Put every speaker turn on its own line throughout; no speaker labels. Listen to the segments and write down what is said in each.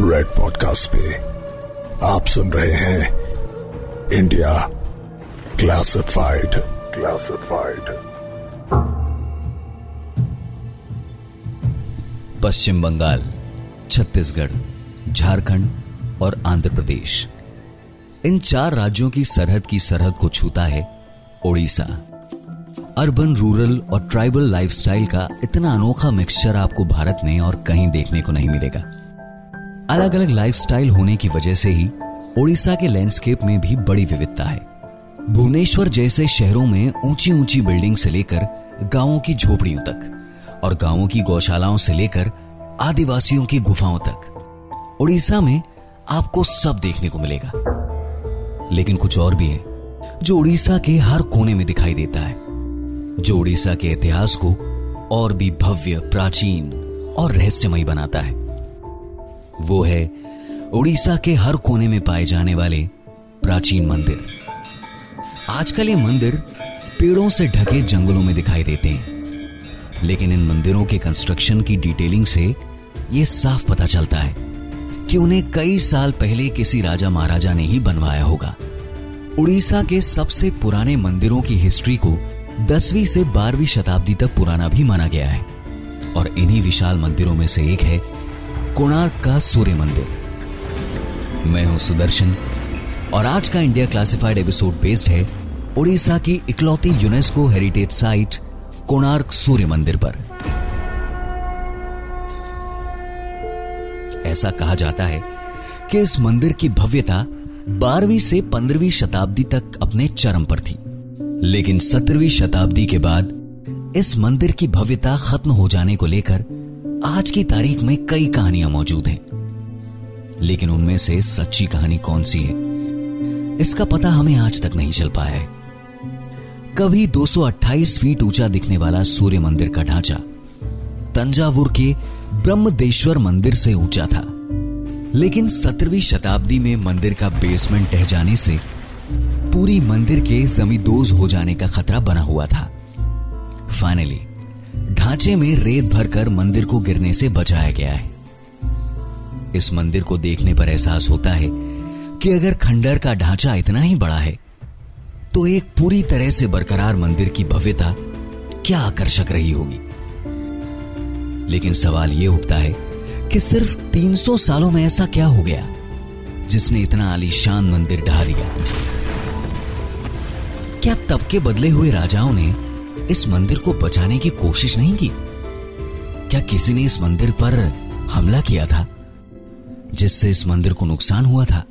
Red podcast पे आप सुन रहे हैं India classified classified
Paschim Bengal Chhattisgarh Jharkhand और आंध्र प्रदेश। इन चार राज्यों की सरहद की सरहद को छूता है ओडिशा। अर्बन रूरल और ट्राइबल लाइफस्टाइल का इतना अनोखा मिक्सचर आपको भारत में और कहीं देखने को नहीं मिलेगा। अलग अलग लाइफस्टाइल होने की वजह से ही ओडिशा के लैंडस्केप में भी बड़ी विविधता है। भुवनेश्वर जैसे शहरों में ऊँची ऊँची बिल्डिंग से लेकर गाँवों की झोपड़ियों तक और गाँवों की गौशालाओं से लेकर आदिवासियों की गुफाओं तक उड़ीसा में आपको सब देखने को मिलेगा। लेकिन कुछ और भी है, जो उड़ीसा के हर कोने में दिखाई देता है, जो उड़ीसा के इतिहास को और भी भव्य, प्राचीन और रहस्यमय बनाता है। वो है उड़ीसा के हर कोने में पाए जाने वाले प्राचीन मंदिर। आजकल ये मंदिर पेड़ों से ढके जंगलों में दिखाई देते हैं। लेकिन इन मंदिरों के कंस्ट्रक्शन की डिटेलिंग से यह साफ़ पता चलता है कि उन्हें कई साल पहले किसी राजा महाराजा ने ही बनवाया होगा। उड़ीसा के सबसे पुराने मंदिरों की हिस्ट्री को दसवीं से बारहवीं शताब्दी तक पुराना भी माना गया है। और इन्हीं विशाल मंदिरों में से एक है कोणार्क का सूर्य मंदिर मैं हूँ सुदर्शन, और आज का इंडिया क्लासिफाइड एपिसोड बेस्ड है उड़ीसा की इकलौती UNESCO heritage site Konark Surya मंदिर पर। ऐसा कहा जाता है कि इस मंदिर की भव्यता बारहवीं से पंद्रहवीं शताब्दी तक अपने चरम पर थी। लेकिन सत्रहवीं शताब्दी के बाद इस मंदिर की भव्यता खत्म हो जाने को लेकर आज की तारीख में कई कहानियाँ मौजूद हैं। लेकिन उनमें से सच्ची कहानी कौन सी है? इसका पता हमें आज तक नहीं चल पाया है। कभी 228 फीट ऊँचा दिखने वाला सूर्य मंदिर का ढांचा, तंजावुर के ब्रह्मदेश्वर मंदिर से ऊँचा था। लेकिन सत्रहवीं शताब्दी में मंदिर का बेसमेंट टह जाने से पूरी मंदिर के जमींदोज हो जाने का खतरा बना हुआ था। फाइनली ढांचे में रेत भरकर मंदिर को गिरने से बचाया गया है। इस मंदिर को देखने पर एहसास होता है कि अगर खंडर का ढांचा इतना ही बड़ा है तो एक पूरी तरह से बरकरार मंदिर की भव्यता क्या आकर्षक रही होगी? लेकिन सवाल यह उठता है कि सिर्फ़ 300 सालों में ऐसा क्या हो गया, जिसने इतना आलीशान मंदिर ढा दिया क्या तब के बदले हुए राजाओं ने इस मंदिर को बचाने की कोशिश नहीं की? क्या किसी ने इस मंदिर पर हमला किया था, जिससे इस मंदिर को नुकसान हुआ था?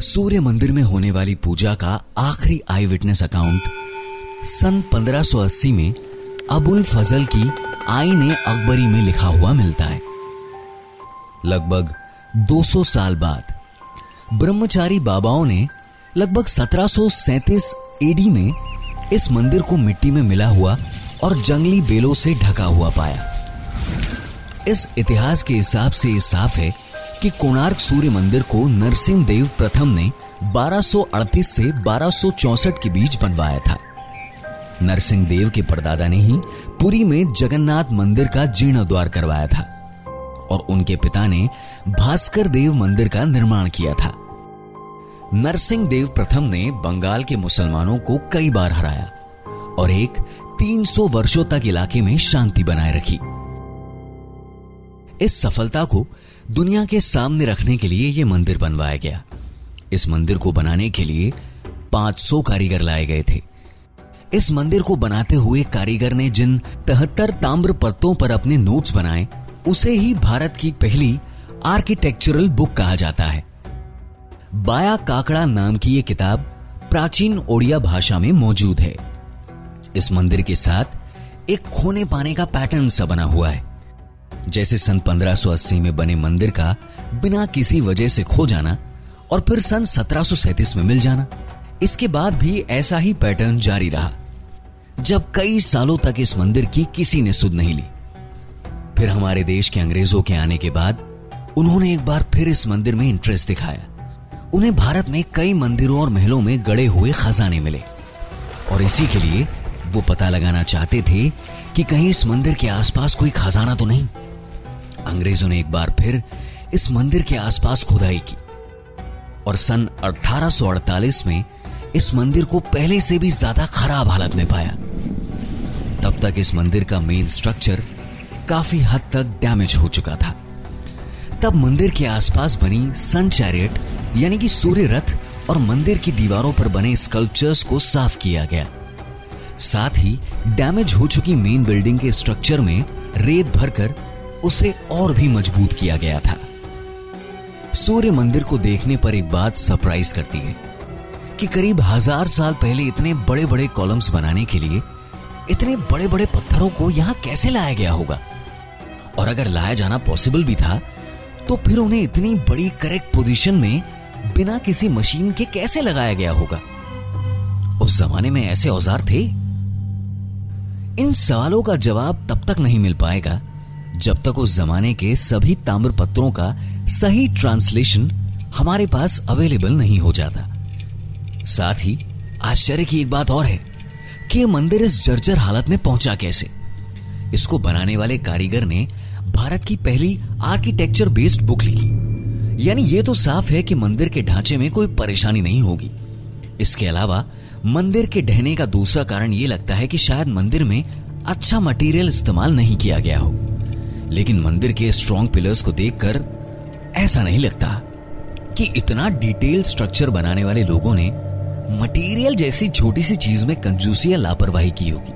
सूर्य मंदिर में होने वाली पूजा का आखिरी आई विटनेस अकाउंट सन 1580 में अबुल फजल की आई ने अकबरी में लिखा हुआ मिलता है। लगभग 200 साल बाद ब्रह्मचारी बाबाओं ने लगभग सत्रह एडी में इस मंदिर को मिट्टी में मिला हुआ और जंगली बेलों से ढका हुआ पाया। इस इतिहास के हिसाब से साफ़ है कि कोणार्क सूर्य मंदिर को नरसिंह देव प्रथम ने 1238 से 1264 के बीच बनवाया था। नरसिंह देव के परदादा ने ही पुरी में जगन्नाथ मंदिर का जीर्णोद्वार करवाया था और उनके पिता ने भास्कर देव मंदिर का निर्माण किया था। नरसिंह देव प्रथम ने बंगाल के मुसलमानों को कई बार हराया और एक 300 वर्षों तक इलाके में शांति बनाए रखी। इस सफलता को दुनिया के सामने रखने के लिए यह मंदिर बनवाया गया। इस मंदिर को बनाने के लिए 500 कारीगर लाए गए थे। इस मंदिर को बनाते हुए कारीगर ने जिन तहत्तर ताम्र पत्तों पर अपने नोट्स बनाए, उसे ही भारत की पहली आर्किटेक्चरल बुक कहा जाता है। बाया काकड़ा नाम की यह किताब प्राचीन ओडिया भाषा में मौजूद है। इस मंदिर के साथ एक खोने पाने का पैटर्न सा बना हुआ है। जैसे सन 1580 में बने मंदिर का बिना किसी वजह से खो जाना और फिर सन सत्रह में मिल जाना, इसके बाद भी ऐसा ही पैटर्न जारी रहा, जब कई सालों तक इस मंदिर की किसी ने सुध नहीं ली। फिर हमारे देश के अंग्रेज़ों के आने के बाद उन्होंने एक बार फिर इस मंदिर में इंटरेस्ट दिखाया। उन्हें भारत में कई मंदिरों और महलों में गड़े हुए खजाने मिले। और इसी के लिए वो पता लगाना चाहते थे कि कहीं इस मंदिर के आसपास कोई खजाना तो नहीं। अंग्रेज़ों ने एक बार फिर इस मंदिर के आसपास खुदाई की। और सन 1848 में इस मंदिर को पहले से भी ज़्यादा खराब हालत में पाया। तब तक इस मंदिर का मेन स्ट्रक्चर काफ़ी हद तक डैमेज हो चुका था। तब मंदिर के आसपास बनी सन चैरियट यानी कि सूर्य रथ और मंदिर की दीवारों पर बने स्कल्पचर्स को साफ़ किया गया। साथ ही डैमेज हो चुकी मेन बिल्डिंग के स्ट्रक्चर में रेत भरकर उसे और भी मज़बूत किया गया था। सूर्य मंदिर को देखने पर एक बात सरप्राइज़ करती है कि करीब हज़ार साल पहले इतने बड़े बड़े कॉलम्स बनाने के लिए इतने बड़े बड़े पत्थरों को यहाँ कैसे लाया गया होगा? और अगर लाया जाना पॉसिबल भी था तो फिर उन्हें इतनी बड़ी करेक्ट पोजीशन में बिना किसी मशीन के कैसे लगाया गया होगा? उस जमाने में ऐसे औज़ार थे। इन सवालों का जवाब तब तक नहीं मिल पाएगा, जब तक उस जमाने के सभी ताम्र पत्रों का सही ट्रांसलेशन हमारे पास अवेलेबल नहीं हो जाता। साथ ही, आश्चर्य की एक बात और है कि मंदिर इस जर्जर हालत में पहुँचा कैसे। इसको बनाने वाले कारीगर ने भारत की पहली आर्किटेक्चर बेस्ड बुक लिखी। यानी ये तो साफ़ है कि मंदिर के ढांचे में कोई परेशानी नहीं होगी। इसके अलावा, मंदिर के ढहने का दूसरा कारण यह लगता है कि शायद मंदिर में अच्छा मटेरियल इस्तेमाल नहीं किया गया हो। लेकिन मंदिर के स्ट्रॉन्ग पिलर्स को देखकर ऐसा नहीं लगता कि इतना डिटेल स्ट्रक्चर बनाने वाले लोगों ने मटेरियल जैसी छोटी सी चीज़ में कंजूसी या लापरवाही की होगी।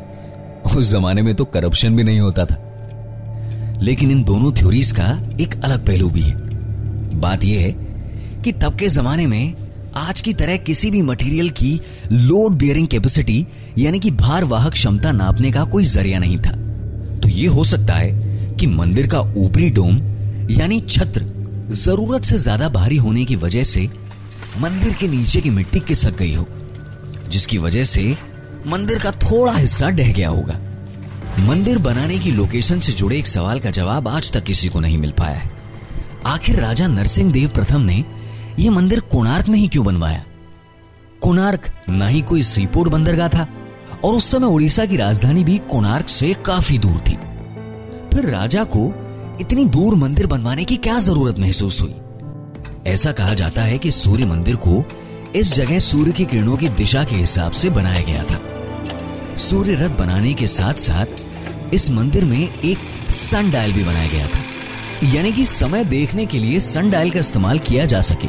उस जमाने में तो करप्शन भी नहीं होता था। लेकिन इन दोनों थ्योरीज का एक अलग पहलू भी है। बात यह है कि तब के जमाने में आज की तरह किसी भी मटेरियल की लोड बियरिंग कैपेसिटी यानी कि भार वाहक क्षमता नापने का कोई ज़रिया नहीं था। तो यह हो सकता है कि मंदिर का ऊपरी डोम, यानी छत्र, ज़रूरत से ज़्यादा भारी होने की वजह से मंदिर के नीचे की मिट्टी खिसक गई हो, जिसकी वजह से मंदिर का थोड़ा हिस्सा डह गया होगा। मंदिर बनाने की लोकेशन से जुड़े एक सवाल का जवाब आज तक किसी को नहीं मिल पाया है। आखिर राजा नरसिंह देव प्रथम ने यह मंदिर कोणार्क में ही क्यों बनवाया? कोणार्क ना ही कोई सीपोर्ट बंदरगाह था, और उस समय उड़ीसा की राजधानी भी कोणार्क से काफ़ी दूर थी। फिर राजा को इतनी दूर मंदिर बनवाने की क्या ज़रूरत महसूस हुई? ऐसा कहा जाता है कि सूर्य मंदिर को इस जगह सूर्य की किरणों की दिशा के हिसाब से बनाया गया था। सूर्य रथ बनाने के साथ साथ इस मंदिर में एक सन डायल भी बनाया गया था। यानी कि समय देखने के लिए सन डायल का इस्तेमाल किया जा सके।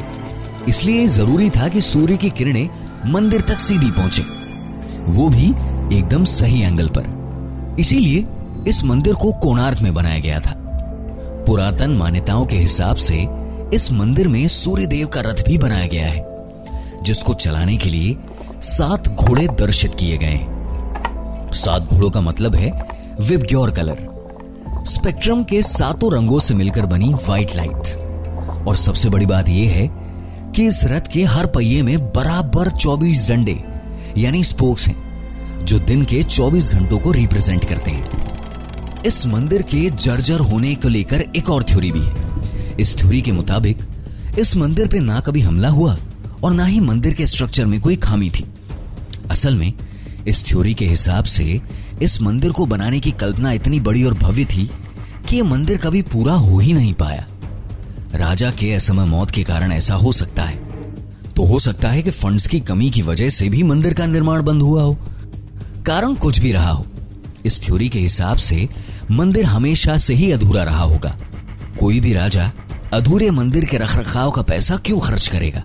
इसलिए ज़रूरी था कि सूर्य की किरणें मंदिर तक सीधी पहुँचे। वो भी एकदम सही एंगल पर। इसीलिए इस मंदिर को कोणार्क में बनाया गया था। पुरातन मान्यताओं के हिसाब से इस मंदिर में सूर्य देव का रथ भी बनाया गया है, जिसको चलाने के लिए सात घोड़े दर्शित किए गए सात घोड़ों का मतलब है विबग्योर कलर। स्पेक्ट्रम के सातों रंगों से मिलकर बनी व्हाइट लाइट और सबसे बड़ी बात यह है कि इस रथ के हर पहिए में बराबर 24 डंडे, यानी स्पोक्स हैं, जो दिन के 24 घंटों को रिप्रेजेंट करते हैं। इस मंदिर के जर्जर होने को लेकर एक और थ्योरी भी है। इस थ्योरी के मुताबिक, इस मंदिर पे ना कभी हमला हुआ और ना ही मंदिर के स्ट्रक्चर में कोई खामी थी। असल में, इस थ्योरी के हिसाब से इस मंदिर को बनाने की कल्पना इतनी बड़ी और भव्य थी कि यह मंदिर कभी पूरा हो ही नहीं पाया। राजा के असमय मौत के कारण ऐसा हो सकता है। तो हो सकता है कि फंड्स की कमी की वजह से भी मंदिर का निर्माण बंद हुआ हो। कारण कुछ भी रहा हो। इस थ्योरी के हिसाब से मंदिर हमेशा से ही अधूरा रहा होगा। कोई भी राजा अधूरे मंदिर के रखरखाव का पैसा क्यों खर्च करेगा?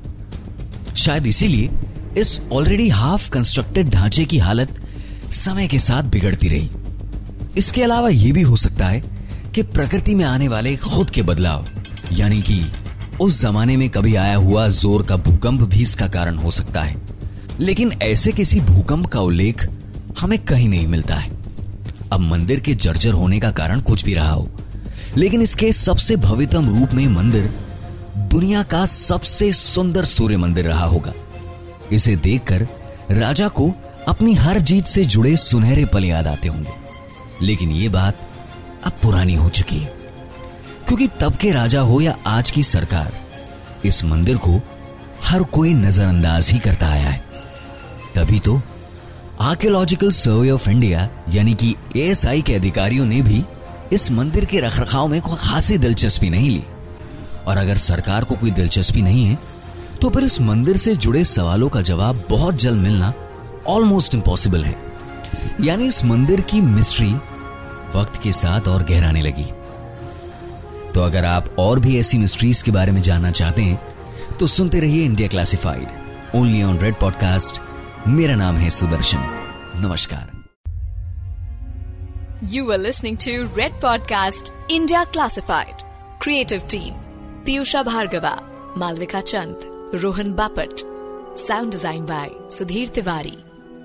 शायद इसीलिए इस ऑलरेडी हाफ़ कंस्ट्रक्टेड ढांचे की हालत समय के साथ बिगड़ती रही। इसके अलावा यह भी हो सकता है कि प्रकृति में आने वाले खुद के बदलाव, यानी कि उस जमाने में कभी आया हुआ ज़ोर का भूकंप भी इसका कारण हो सकता है। लेकिन ऐसे किसी भूकंप का उल्लेख हमें कहीं नहीं मिलता है। अब मंदिर के जर्जर होने का कारण कुछ भी रहा हो, लेकिन इसके सबसे भव्यतम रूप में मंदिर दुनिया का सबसे सुंदर सूर्य मंदिर रहा होगा। इसे देखकर राजा को अपनी हर जीत से जुड़े सुनहरे पल याद आते होंगे। लेकिन यह बात अब पुरानी हो चुकी है। क्योंकि तब के राजा हो या आज की सरकार, इस मंदिर को हर कोई नजरअंदाज ही करता आया है। तभी तो आर्कियोलॉजिकल सर्वे ऑफ़ इंडिया, यानी कि एएसआई के अधिकारियों ने भी इस मंदिर के रखरखाव में कोई खासी दिलचस्पी नहीं ली। और अगर सरकार को कोई दिलचस्पी नहीं है तो फिर इस मंदिर से जुड़े सवालों का जवाब बहुत जल्द मिलना ऑलमोस्ट इम्पॉसिबल है। यानी इस मंदिर की मिस्ट्री वक्त के साथ और गहराने लगी। तो अगर आप और भी ऐसी मिस्ट्रीज के बारे में जानना चाहते हैं तो सुनते रहिए India classified only on red podcast मेरा नाम है सुदर्शन। नमस्कार।
You are listening to red podcast India classified creative team Piyusha Bhargava Malvika Chand Rohan Bapat sound design by Sudhir Tiwari